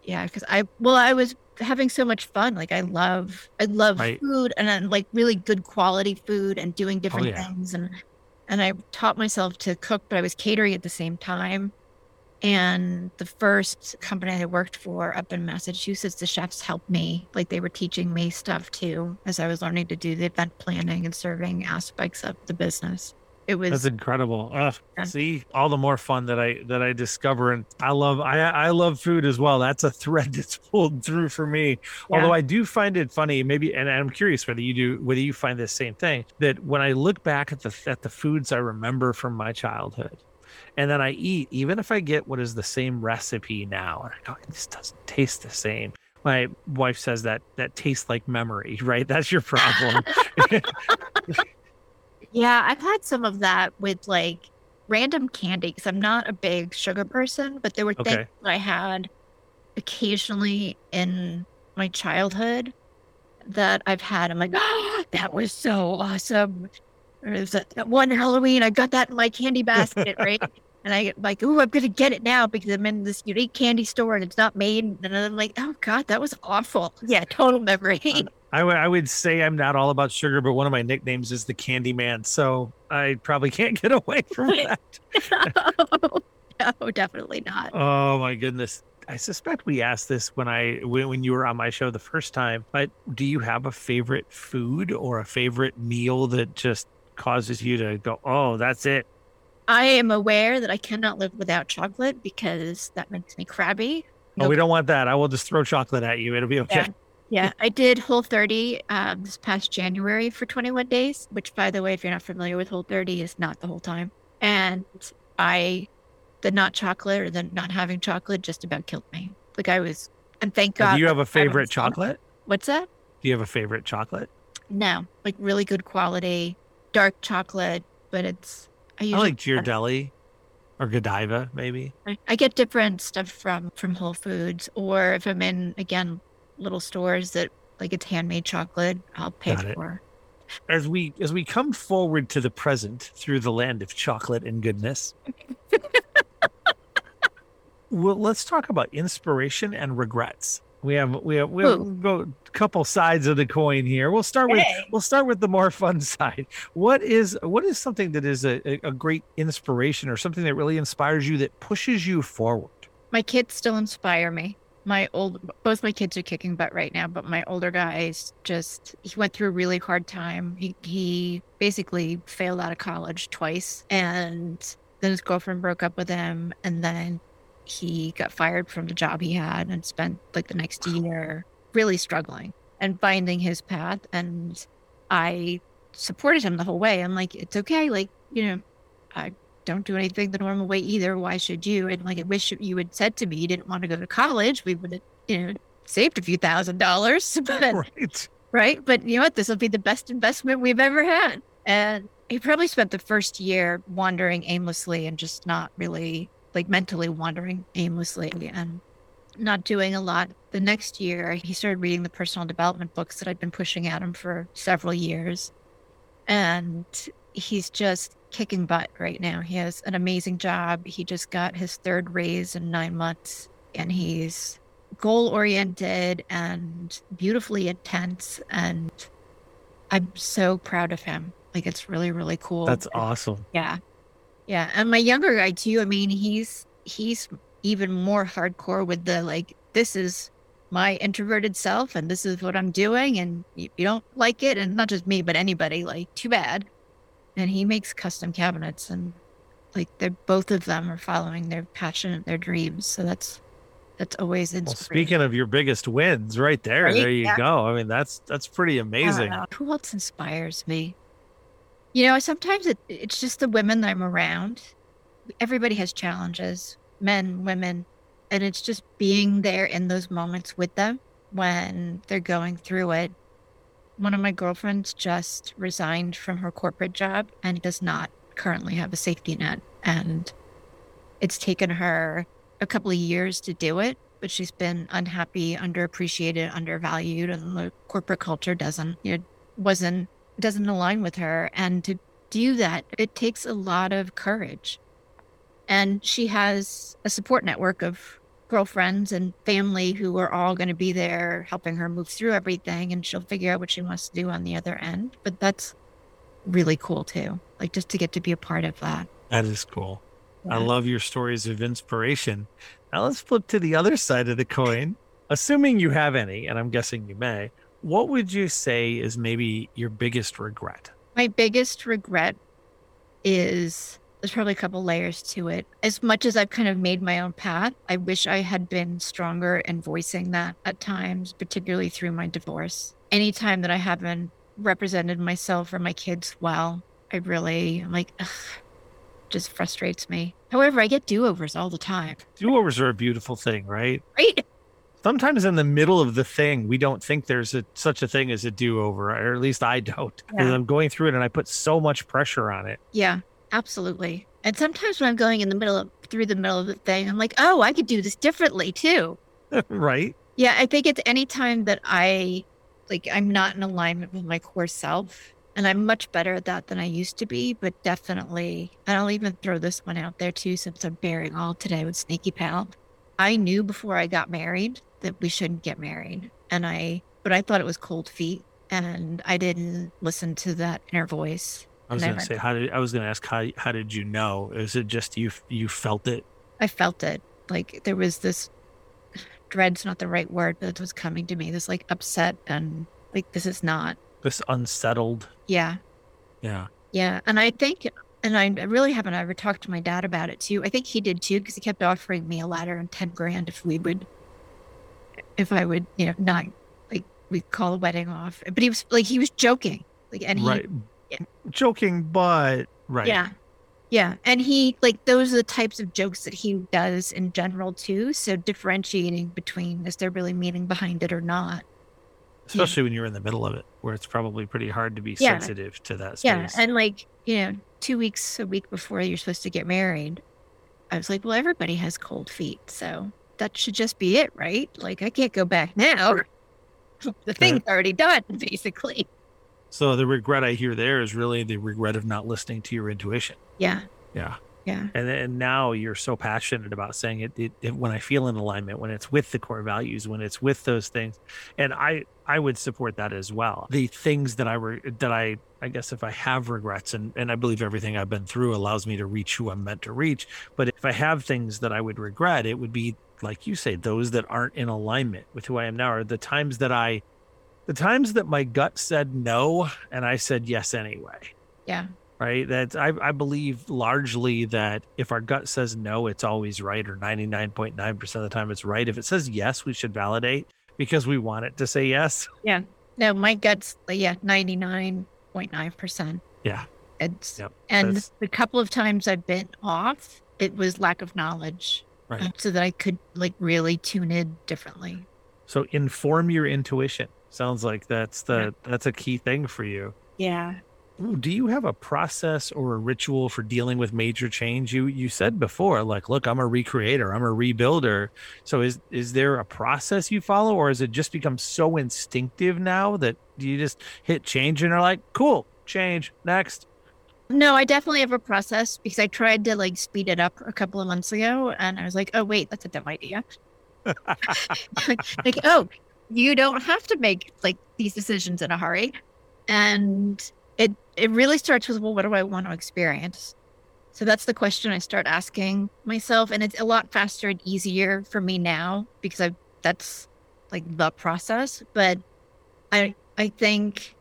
Yeah. Cause I, well, I was having so much fun. Like I love, I love Right. food and then like really good quality food and doing oh, different yeah. things. And, and I taught myself to cook, but I was catering at the same time. And the first company I worked for up in Massachusetts, the chefs helped me. Like they were teaching me stuff too as I was learning to do the event planning and serving aspects of the business. It was That's incredible. Ugh, Yeah. see, all the more fun that I that I discover, and I love I I love food as well. That's a thread that's pulled through for me. Although I do find it funny, maybe, and I'm curious whether you do whether you find the same thing. That when I look back at the at the foods I remember from my childhood, and then I eat, even if I get what is the same recipe now, and I go, this doesn't taste the same. My wife says that that tastes like memory, right? That's your problem. Yeah, I've had some of that with like random candy because I'm not a big sugar person, but there were Okay. things I had occasionally in my childhood that I've had. I'm like, oh, that was so awesome. Or it was that, that one Halloween, I got that in my candy basket, right? And I like, oh, I'm gonna get it now because I'm in this unique candy store and it's not made. And I'm like, oh god, that was awful. Yeah, total memory. I would I would say I'm not all about sugar, but one of my nicknames is the Candy Man, so I probably can't get away from that. no, definitely not. Oh my goodness! I suspect we asked this when I when, when you were on my show the first time. But do you have a favorite food or a favorite meal that just causes you to go, "Oh, that's it"? I am aware that I cannot live without chocolate because that makes me crabby. Oh, we don't want that. I will just throw chocolate at you. It'll be okay. Yeah. Yeah, I did Whole 30 um, this past January for 21 days, which, by the way, if you're not familiar with Whole 30, is not the whole time. And I, the not chocolate or the not having chocolate just about killed me. Like I was, and thank God. do you have a favorite chocolate? What's that? Do you have a favorite chocolate? No, like really good quality, dark chocolate, but it's. I I like Ghirardelli or Godiva, maybe. I, I get different stuff from from Whole Foods, or if I'm in again little stores that like it's handmade chocolate, I'll pay Got it. for. as we as we come forward to the present through the land of chocolate and goodness well let's talk about inspiration and regrets we have we have we have Ooh. go a couple sides of the coin here we'll start with Hey. we'll start with the more fun side what is what is something that is a- a great inspiration or something that really inspires you that pushes you forward My kids still inspire me. My old both my kids are kicking butt right now, but my older guys just he went through a really hard time. He he basically failed out of college twice and then his girlfriend broke up with him and then he got fired from the job he had and spent like the next year really struggling and finding his path and I supported him the whole way. I'm like, it's okay, like, you know, I don't do anything the normal way either. Why should you? And like, I wish you had said to me you didn't want to go to college. We would have, you know, saved a few thousand dollars. But right right, but you know what? This will be the best investment we've ever had. And he probably spent the first year wandering aimlessly and just not really like mentally wandering aimlessly and not doing a lot. The next year, he started reading the personal development books that I'd been pushing at him for several years. And he's just kicking butt right now. He has an amazing job. He just got his third raise in nine months, and he's goal oriented and beautifully intense. And I'm so proud of him. Like, it's really, really cool. that's awesome Yeah. Yeah. And my younger guy too, I mean, he's he's even more hardcore with the like this is my introverted self and this is what I'm doing and you, you don't like it and not just me but anybody like too bad. And he makes custom cabinets and like they're both of them are following their passion and their dreams. So that's that's always well inspiring. speaking of your biggest wins right there Right? there you Yeah. go i mean that's that's pretty amazing. Who else inspires me? You know, sometimes it, it's just the women that I'm around. Everybody has challenges, men, women, and it's just being there in those moments with them when they're going through it. One of my girlfriends just resigned from her corporate job and does not currently have a safety net. And it's taken her a couple of years to do it, but she's been unhappy, underappreciated, undervalued, and the corporate culture doesn't, it wasn't, doesn't align with her. And to do that, it takes a lot of courage. And she has a support network of girlfriends and family who are all going to be there helping her move through everything and she'll figure out what she wants to do on the other end. But that's really cool too. Like just to get to be a part of that. That is cool. Yeah. I love your stories of inspiration. Now let's flip to the other side of the coin. Assuming you have any, and I'm guessing you may, what would you say is maybe your biggest regret? My biggest regret is there's probably a couple layers to it. As much as I've kind of made my own path, I wish I had been stronger in voicing that at times, particularly through my divorce. Anytime that I haven't represented myself or my kids well, I really I'm like, ugh, just frustrates me. However, I get do overs all the time, Do overs are a beautiful thing, right? right? Sometimes in the middle of the thing, we don't think there's a, such a thing as a do over, or at least I don't. Yeah. I'm going through it and I put so much pressure on it. Yeah, absolutely. And sometimes when I'm going in the middle of through the middle of the thing, I'm like, oh, I could do this differently too. right? Yeah, I think it's any time that I like I'm not in alignment with my core self. And I'm much better at that than I used to be, but definitely, and I'll even throw this one out there too, since I'm bearing all today with Sneaky Pal. I knew before I got married that we shouldn't get married. And I, but I thought it was cold feet. And I didn't listen to that inner voice. I was going to say, how did I was going to ask how how did you know? Is it just you you felt it? I felt it. Like there was this dread's not the right word, but it was coming to me. This like upset and like this is not. This unsettled. Yeah. Yeah. Yeah. And I think and I really haven't ever talked to my dad about it too. I think he did too, because he kept offering me a ladder and ten grand if we would if I would, you know, not like we'd call the wedding off. But he was like he was joking. Like and he right. Yeah. Joking, but right. Yeah. Yeah. And he, like, those are the types of jokes that he does in general, too. So differentiating between is there really meaning behind it or not? Especially when you're in the middle of it, where it's probably pretty hard to be Yeah. sensitive to that space. Yeah. And, like, you know, two weeks, a week before you're supposed to get married, I was like, well, everybody has cold feet. So that should just be it, right? Like, I can't go back now. The thing's already done, basically. So the regret I hear there is really the regret of not listening to your intuition. Yeah. Yeah. Yeah. And then now you're so passionate about saying it, it, it when I feel in alignment, when it's with the core values, when it's with those things. And I I would support that as well. The things that I were that I I guess if I have regrets and, and I believe everything I've been through allows me to reach who I'm meant to reach. But if I have things that I would regret, it would be like you say, those that aren't in alignment with who I am now are the times that I the times that my gut said no and I said yes anyway Yeah. right? That I, I believe largely that if our gut says no, it's always right, or 99.9% of the time it's right. If it says yes, we should validate because we want it to say yes. Yeah. No, my gut's, yeah, 99.9%. Yeah. It's, Yep. And That's- the couple of times I've been off, it was lack of knowledge. Right. So that I could like really tune in differently. So inform your intuition. Sounds like that's the that's a key thing for you. Yeah. Ooh, do you have a process or a ritual for dealing with major change? You you said before, like, look, I'm a recreator, I'm a rebuilder. So is is there a process you follow, or has it just become so instinctive now that you just hit change and are like, cool, change next? No, I definitely have a process because I tried to like speed it up a couple of months ago and I was like, oh, wait, that's a dumb idea. like, oh, you don't have to make like these decisions in a hurry. And it it really starts with, well, what do I want to experience? So that's the question I start asking myself. And it's a lot faster and easier for me now because I that's like the process. But I I think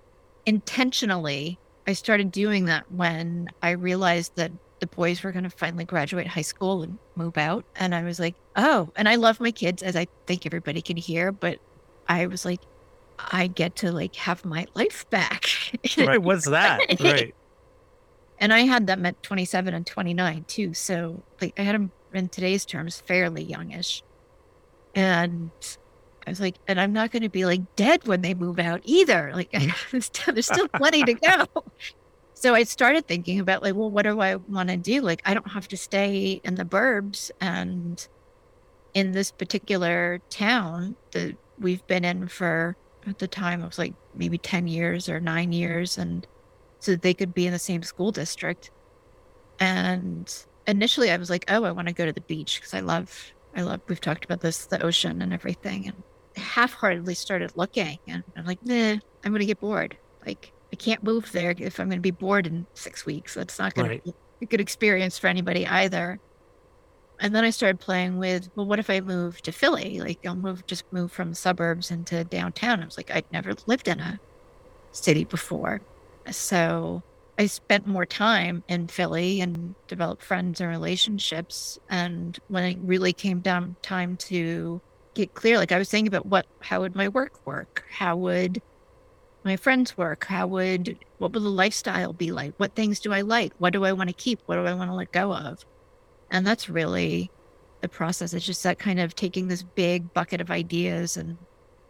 intentionally I started doing that when I realized that the boys were going to finally graduate high school and move out. And I was like, oh, and I love my kids, as I think everybody can hear, but I was like, I get to like have my life back. right. What's that? Right. and I had them at 27 and 29 too. So like I had them in today's terms fairly youngish. And I was like, and I'm not going to be like dead when they move out either. Like there's still, plenty to go. So I started thinking about like, well, what do I want to do? Like I don't have to stay in the burbs and in this particular town that we've been in for at the time it was like maybe 10 years or nine years and so that they could be in the same school district. And initially I was like, oh, I want to go to the beach because I love, I love, we've talked about this, the ocean and everything. And half heartedly started looking and I'm like, nah, I'm going to get bored. Like, I can't move there if I'm going to be bored in six weeks. That's not going Right. be a good experience for anybody either. And then I started playing with, well, what if I move to Philly? Like, I'll move, just move from suburbs into downtown. I was like, I'd never lived in a city before. So I spent more time in Philly and developed friends and relationships. And when it really came down time to get clear, like I was thinking about what, how would my work work? How would my friends work? How would, what would the lifestyle be like? What things do I like? What do I want to keep? What do I want to let go of? And that's really the process. It's just that kind of taking this big bucket of ideas and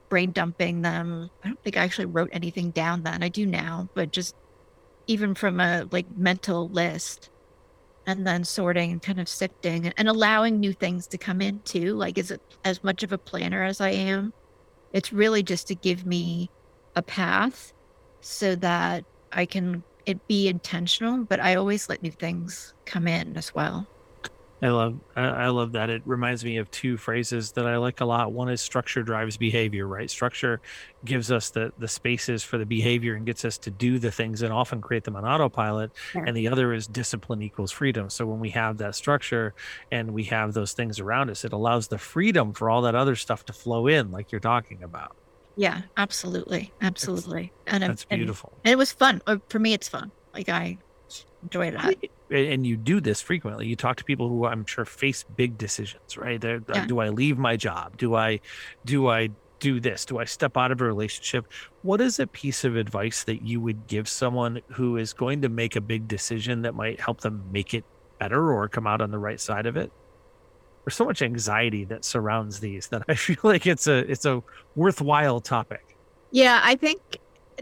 brain dumping them. I don't think I actually wrote anything down then. I do now, but just even from a like mental list and then sorting and kind of sifting and, allowing new things to come in too. Like is it as much of a planner as I am? It's really just to give me a path so that I can it be intentional, but I always let new things come in as well. I love I love that. It reminds me of two phrases that I like a lot. One is structure drives behavior, right? Structure gives us the the spaces for the behavior and gets us to do the things and often create them on autopilot. Sure. And the other is discipline equals freedom. So when we have that structure and we have those things around us, it allows the freedom for all that other stuff to flow in, like you're talking about. Yeah, absolutely. Absolutely. And, it- That's and, beautiful. and it was fun. Uh, For me, it's fun. Like I enjoy it. And you do this frequently you talk to people who i'm sure face big decisions right? They're, Yeah. do i leave my job? Do i do i do this? Do i step out of a relationship? What is a piece of advice that you would give someone who is going to make a big decision that might help them make it better or come out on the right side of it? There's so much anxiety that surrounds these that i feel like it's a it's a worthwhile topic. Yeah, I think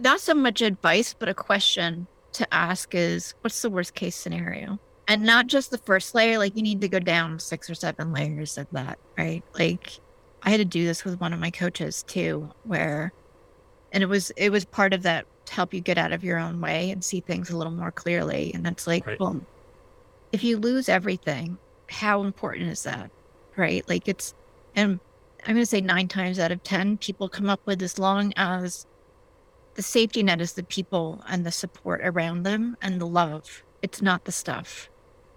not so much advice, but a question to ask is what's the worst case scenario? And not just the first layer, like you need to go down six or seven layers of that, right? Like I had to do this with one of my coaches too, where and it was it was part of that to help you get out of your own way and see things a little more clearly. And it's like, Right. well, if you lose everything, how important is that? Right? Like it's and I'm going to say nine times out of 10, people come up with as long as the safety net is the people and the support around them and the love. It's not the stuff.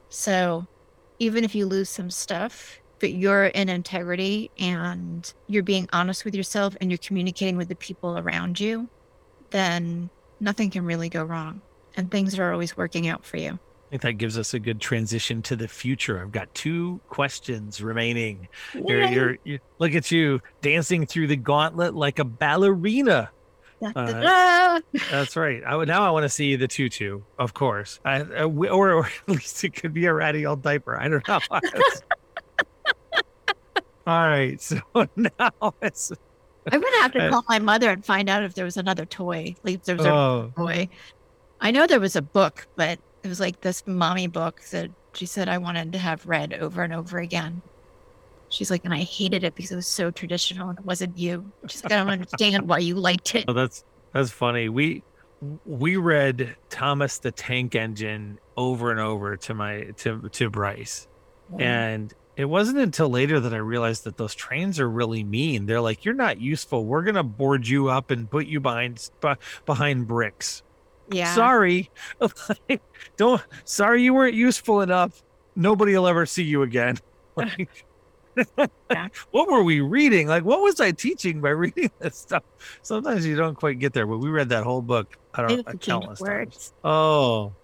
So even if you lose some stuff, but you're in integrity and you're being honest with yourself and you're communicating with the people around you, then nothing can really go wrong. And things are always working out for you. I think that gives us a good transition to the future. I've got two questions remaining. You're, you're, you look at you dancing through the gauntlet like a ballerina. Uh. That's right. I would now I want to see the tutu, of course, I, uh, w- or, or at least it could be a ratty old diaper. I don't know. All right, so now it's I'm going to have to Uh, call my mother and find out if there was another toy. Like if there was a oh, toy. I know there was a book, but it was like this mommy book that she said I wanted to have read over and over again. She's like, and I hated it because it was so traditional and it wasn't you. She's like, I don't understand why you liked it. oh, that's that's funny. We we read Thomas the Tank Engine over and over to my to to Bryce. And it wasn't until later that I realized that those trains are really mean. They're like, "You're not useful. We're gonna board you up and put you behind behind bricks." yeah. Sorry, don't. Sorry, you weren't useful enough. Nobody will ever see you again. Like, Yeah. What were we reading? Like, what was I teaching by reading this stuff? Sometimes you don't quite get there, but we read that whole book. I don't Maybe know, it's a change countless of times. words. Oh,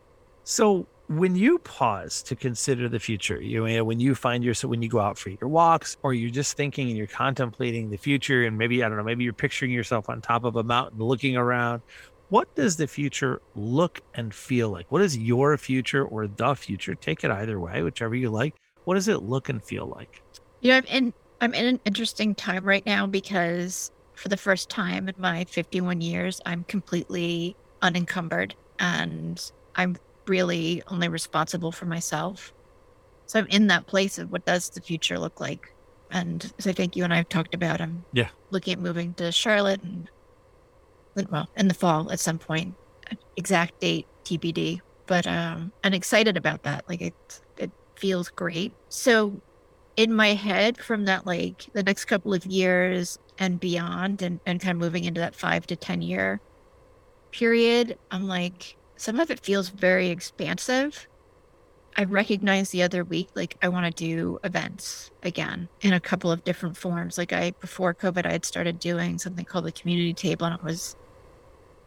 so when you pause to consider the future, you know, when you find yourself, when you go out for your walks, or you're just thinking and you're contemplating the future, and maybe I don't know, maybe you're picturing yourself on top of a mountain, looking around. What does the future look and feel like? What is your future or the future? Take it either way, whichever you like. What does it look and feel like? You know, I'm in I'm in an interesting time right now because for the first time in my 51 years, I'm completely unencumbered and I'm really only responsible for myself. So I'm in that place of what does the future look like? And as I think you and I have talked about, I'm Yeah. looking at moving to Charlotte and well, in the fall at some point. Exact date TBD. But um, I'm excited about that. Like it, it feels great. So in my head, from that like the next couple of years and beyond, and and kind of moving into that five to ten year period, I'm like some of it feels very expansive. I recognized the other week, like I want to do events again in a couple of different forms. Like I, before COVID, I had started doing something called the community table, and it was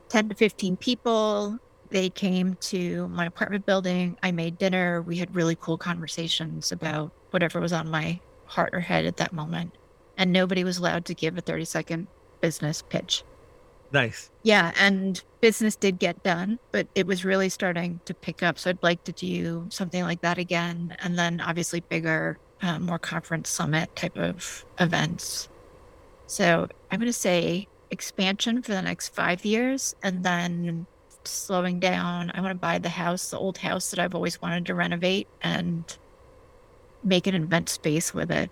10 to 15 people. They came to my apartment building. I made dinner. We had really cool conversations about whatever was on my heart or head at that moment. And nobody was allowed to give a 30 second business pitch. Nice. Yeah, and business did get done, but it was really starting to pick up. So I'd like to do something like that again, and then obviously bigger, uh, more conference summit type of events. So I'm going to say expansion for the next five years, and then slowing down. I want to buy the house, the old house that I've always wanted to renovate, and make an event space with it.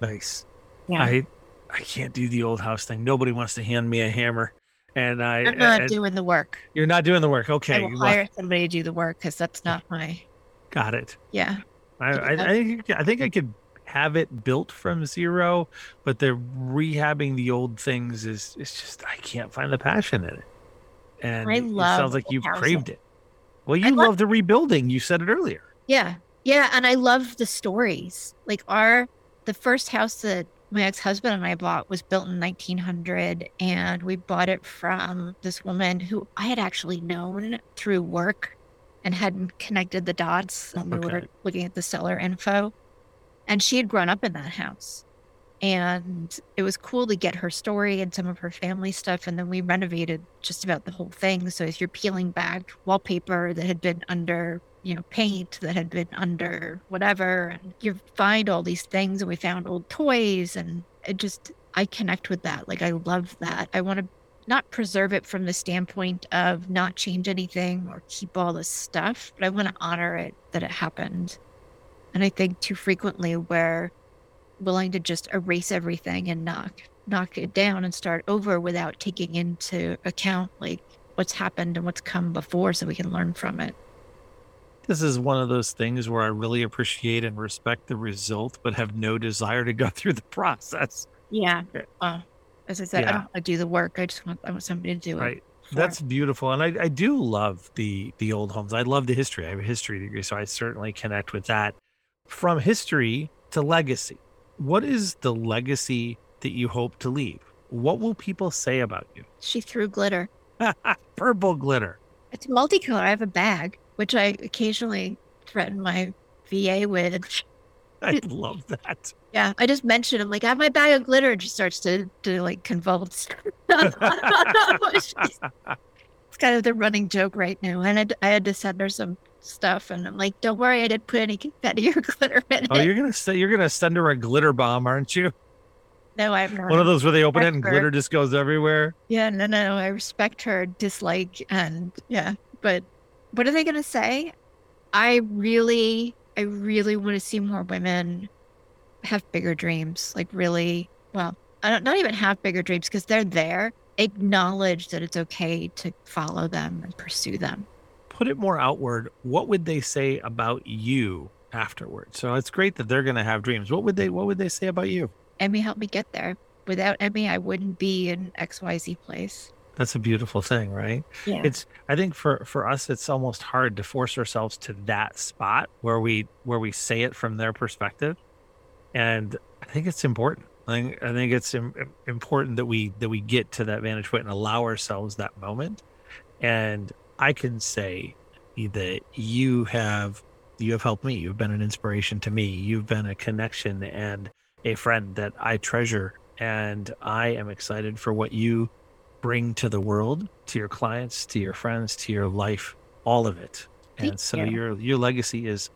Nice. Yeah. I I can't do the old house thing. Nobody wants to hand me a hammer and I, I'm not doing the work. You're not doing the work. Okay. I will hire somebody to do the work because that's not my. Got it. Yeah. I, I, I, think I think I could have it built from zero, but the rehabbing the old things is it's just I can't find the passion in it. And I love it sounds like you've housing. craved it. Well, you love, love the rebuilding. You said it earlier. Yeah. Yeah. And I love the stories. Like our the first house that my ex-husband and I bought was built in 1900 and we bought it from this woman who I had actually known through work and hadn't connected the dots when okay. we were looking at the seller info. And she had grown up in that house. And it was cool to get her story and some of her family stuff. And then we renovated just about the whole thing. So if you're peeling back wallpaper that had been under you know, paint that had been under whatever. And you find all these things, and we found old toys, and it just, I connect with that. Like, I love that. I want to not preserve it from the standpoint of not change anything or keep all this stuff, but I want to honor it that it happened. And I think too frequently we're willing to just erase everything and knock knock it down and start over without taking into account like what's happened and what's come before so we can learn from it this is one of those things where I really appreciate and respect the result, but have no desire to go through the process. Yeah. Uh, as I said, yeah. I don't want to do the work. I just want I want somebody to do it. Right. That's beautiful, and I, I do love the the old homes. I love the history. I have a history degree, so I certainly connect with that. From history to legacy, what is the legacy that you hope to leave? What will people say about you? She threw glitter. Purple glitter. It's multicolor. I have a bag which I occasionally threaten my VA with. I love that. Yeah, I just mentioned I'm like, I have my bag of glitter, and she starts to to like convulse. it's kind of the running joke right now, and I, I had to send her some stuff, and I'm like, don't worry, I didn't put any confetti or glitter in oh, it. Oh, you're gonna say you're gonna send her a glitter bomb, aren't you? No, I'm not. One of those where they open it and her. glitter just goes everywhere. Yeah, no, no, I respect her dislike, and yeah, but what are they going to say? I really, I really want to see more women have bigger dreams. Like, really, well, I don't, not even have bigger dreams because they're there. Acknowledge that it's okay to follow them and pursue them. Put it more outward. What would they say about you afterwards? So it's great that they're going to have dreams. What would they What would they say about you? Emmy helped me get there. Without Emmy, I wouldn't be in X Y Z place. That's a beautiful thing, right? Yeah. It's I think for for us it's almost hard to force ourselves to that spot where we where we say it from their perspective. And I think it's important. I think I think it's Im- important that we that we get to that vantage point and allow ourselves that moment. And I can say that you have you have helped me. You've been an inspiration to me. You've been a connection and a friend that I treasure and I am excited for what you bring to the world, to your clients, to your friends, to your life, all of it. And Thank so you. your your legacy is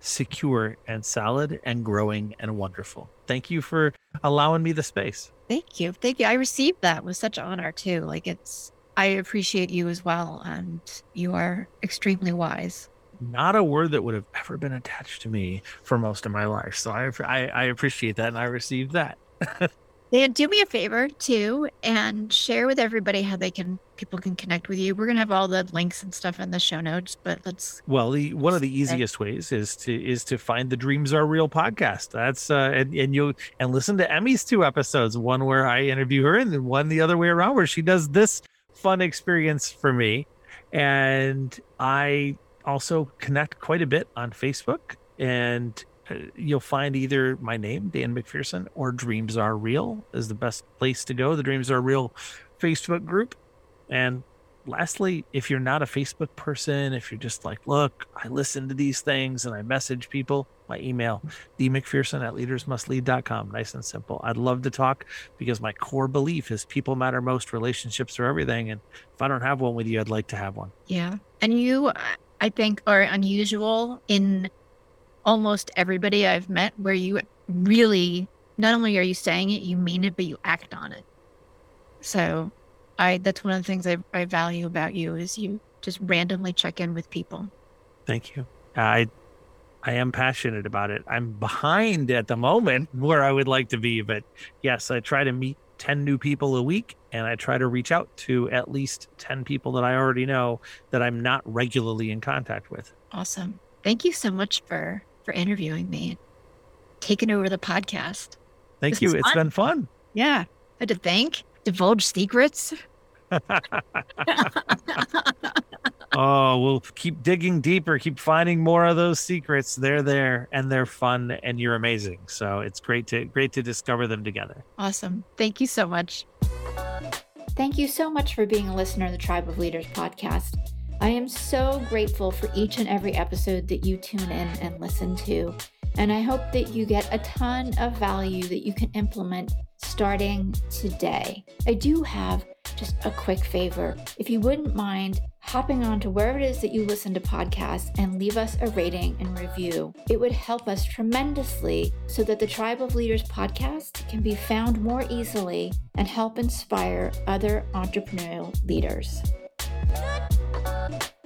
secure and solid and growing and wonderful. Thank you for allowing me the space. Thank you. Thank you. I received that with such honor too. Like it's I appreciate you as well and you are extremely wise. Not a word that would have ever been attached to me for most of my life. So I I, I appreciate that and I received that. Dan, do me a favor too and share with everybody how they can people can connect with you. We're gonna have all the links and stuff in the show notes, but let's well the one of the easiest ways is to is to find the Dreams Are Real podcast. That's uh and, and you and listen to Emmy's two episodes, one where I interview her and one the other way around where she does this fun experience for me. And I also connect quite a bit on Facebook and Uh, you'll find either my name, Dan McPherson, or Dreams Are Real is the best place to go. The Dreams Are Real Facebook group. And lastly, if you're not a Facebook person, if you're just like, look, I listen to these things and I message people, my email, dmcpherson at leadersmustlead.com. Nice and simple. I'd love to talk because my core belief is people matter most, relationships are everything. And if I don't have one with you, I'd like to have one. Yeah. And you, I think, are unusual in almost everybody I've met where you really not only are you saying it, you mean it, but you act on it. So I that's one of the things I, I value about you is you just randomly check in with people. Thank you. I I am passionate about it. I'm behind at the moment where I would like to be, but yes, I try to meet 10 new people a week and I try to reach out to at least 10 people that I already know that I'm not regularly in contact with. Awesome. Thank you so much for for interviewing me and taking over the podcast. Thank this you. It's been fun. Yeah. I had to thank, divulge secrets. oh, we'll keep digging deeper, keep finding more of those secrets. They're there and they're fun and you're amazing. So it's great to great to discover them together. Awesome. Thank you so much. Thank you so much for being a listener of the Tribe of Leaders podcast. I am so grateful for each and every episode that you tune in and listen to. And I hope that you get a ton of value that you can implement starting today. I do have just a quick favor. If you wouldn't mind hopping on to wherever it is that you listen to podcasts and leave us a rating and review, it would help us tremendously so that the Tribe of Leaders podcast can be found more easily and help inspire other entrepreneurial leaders. Thank you.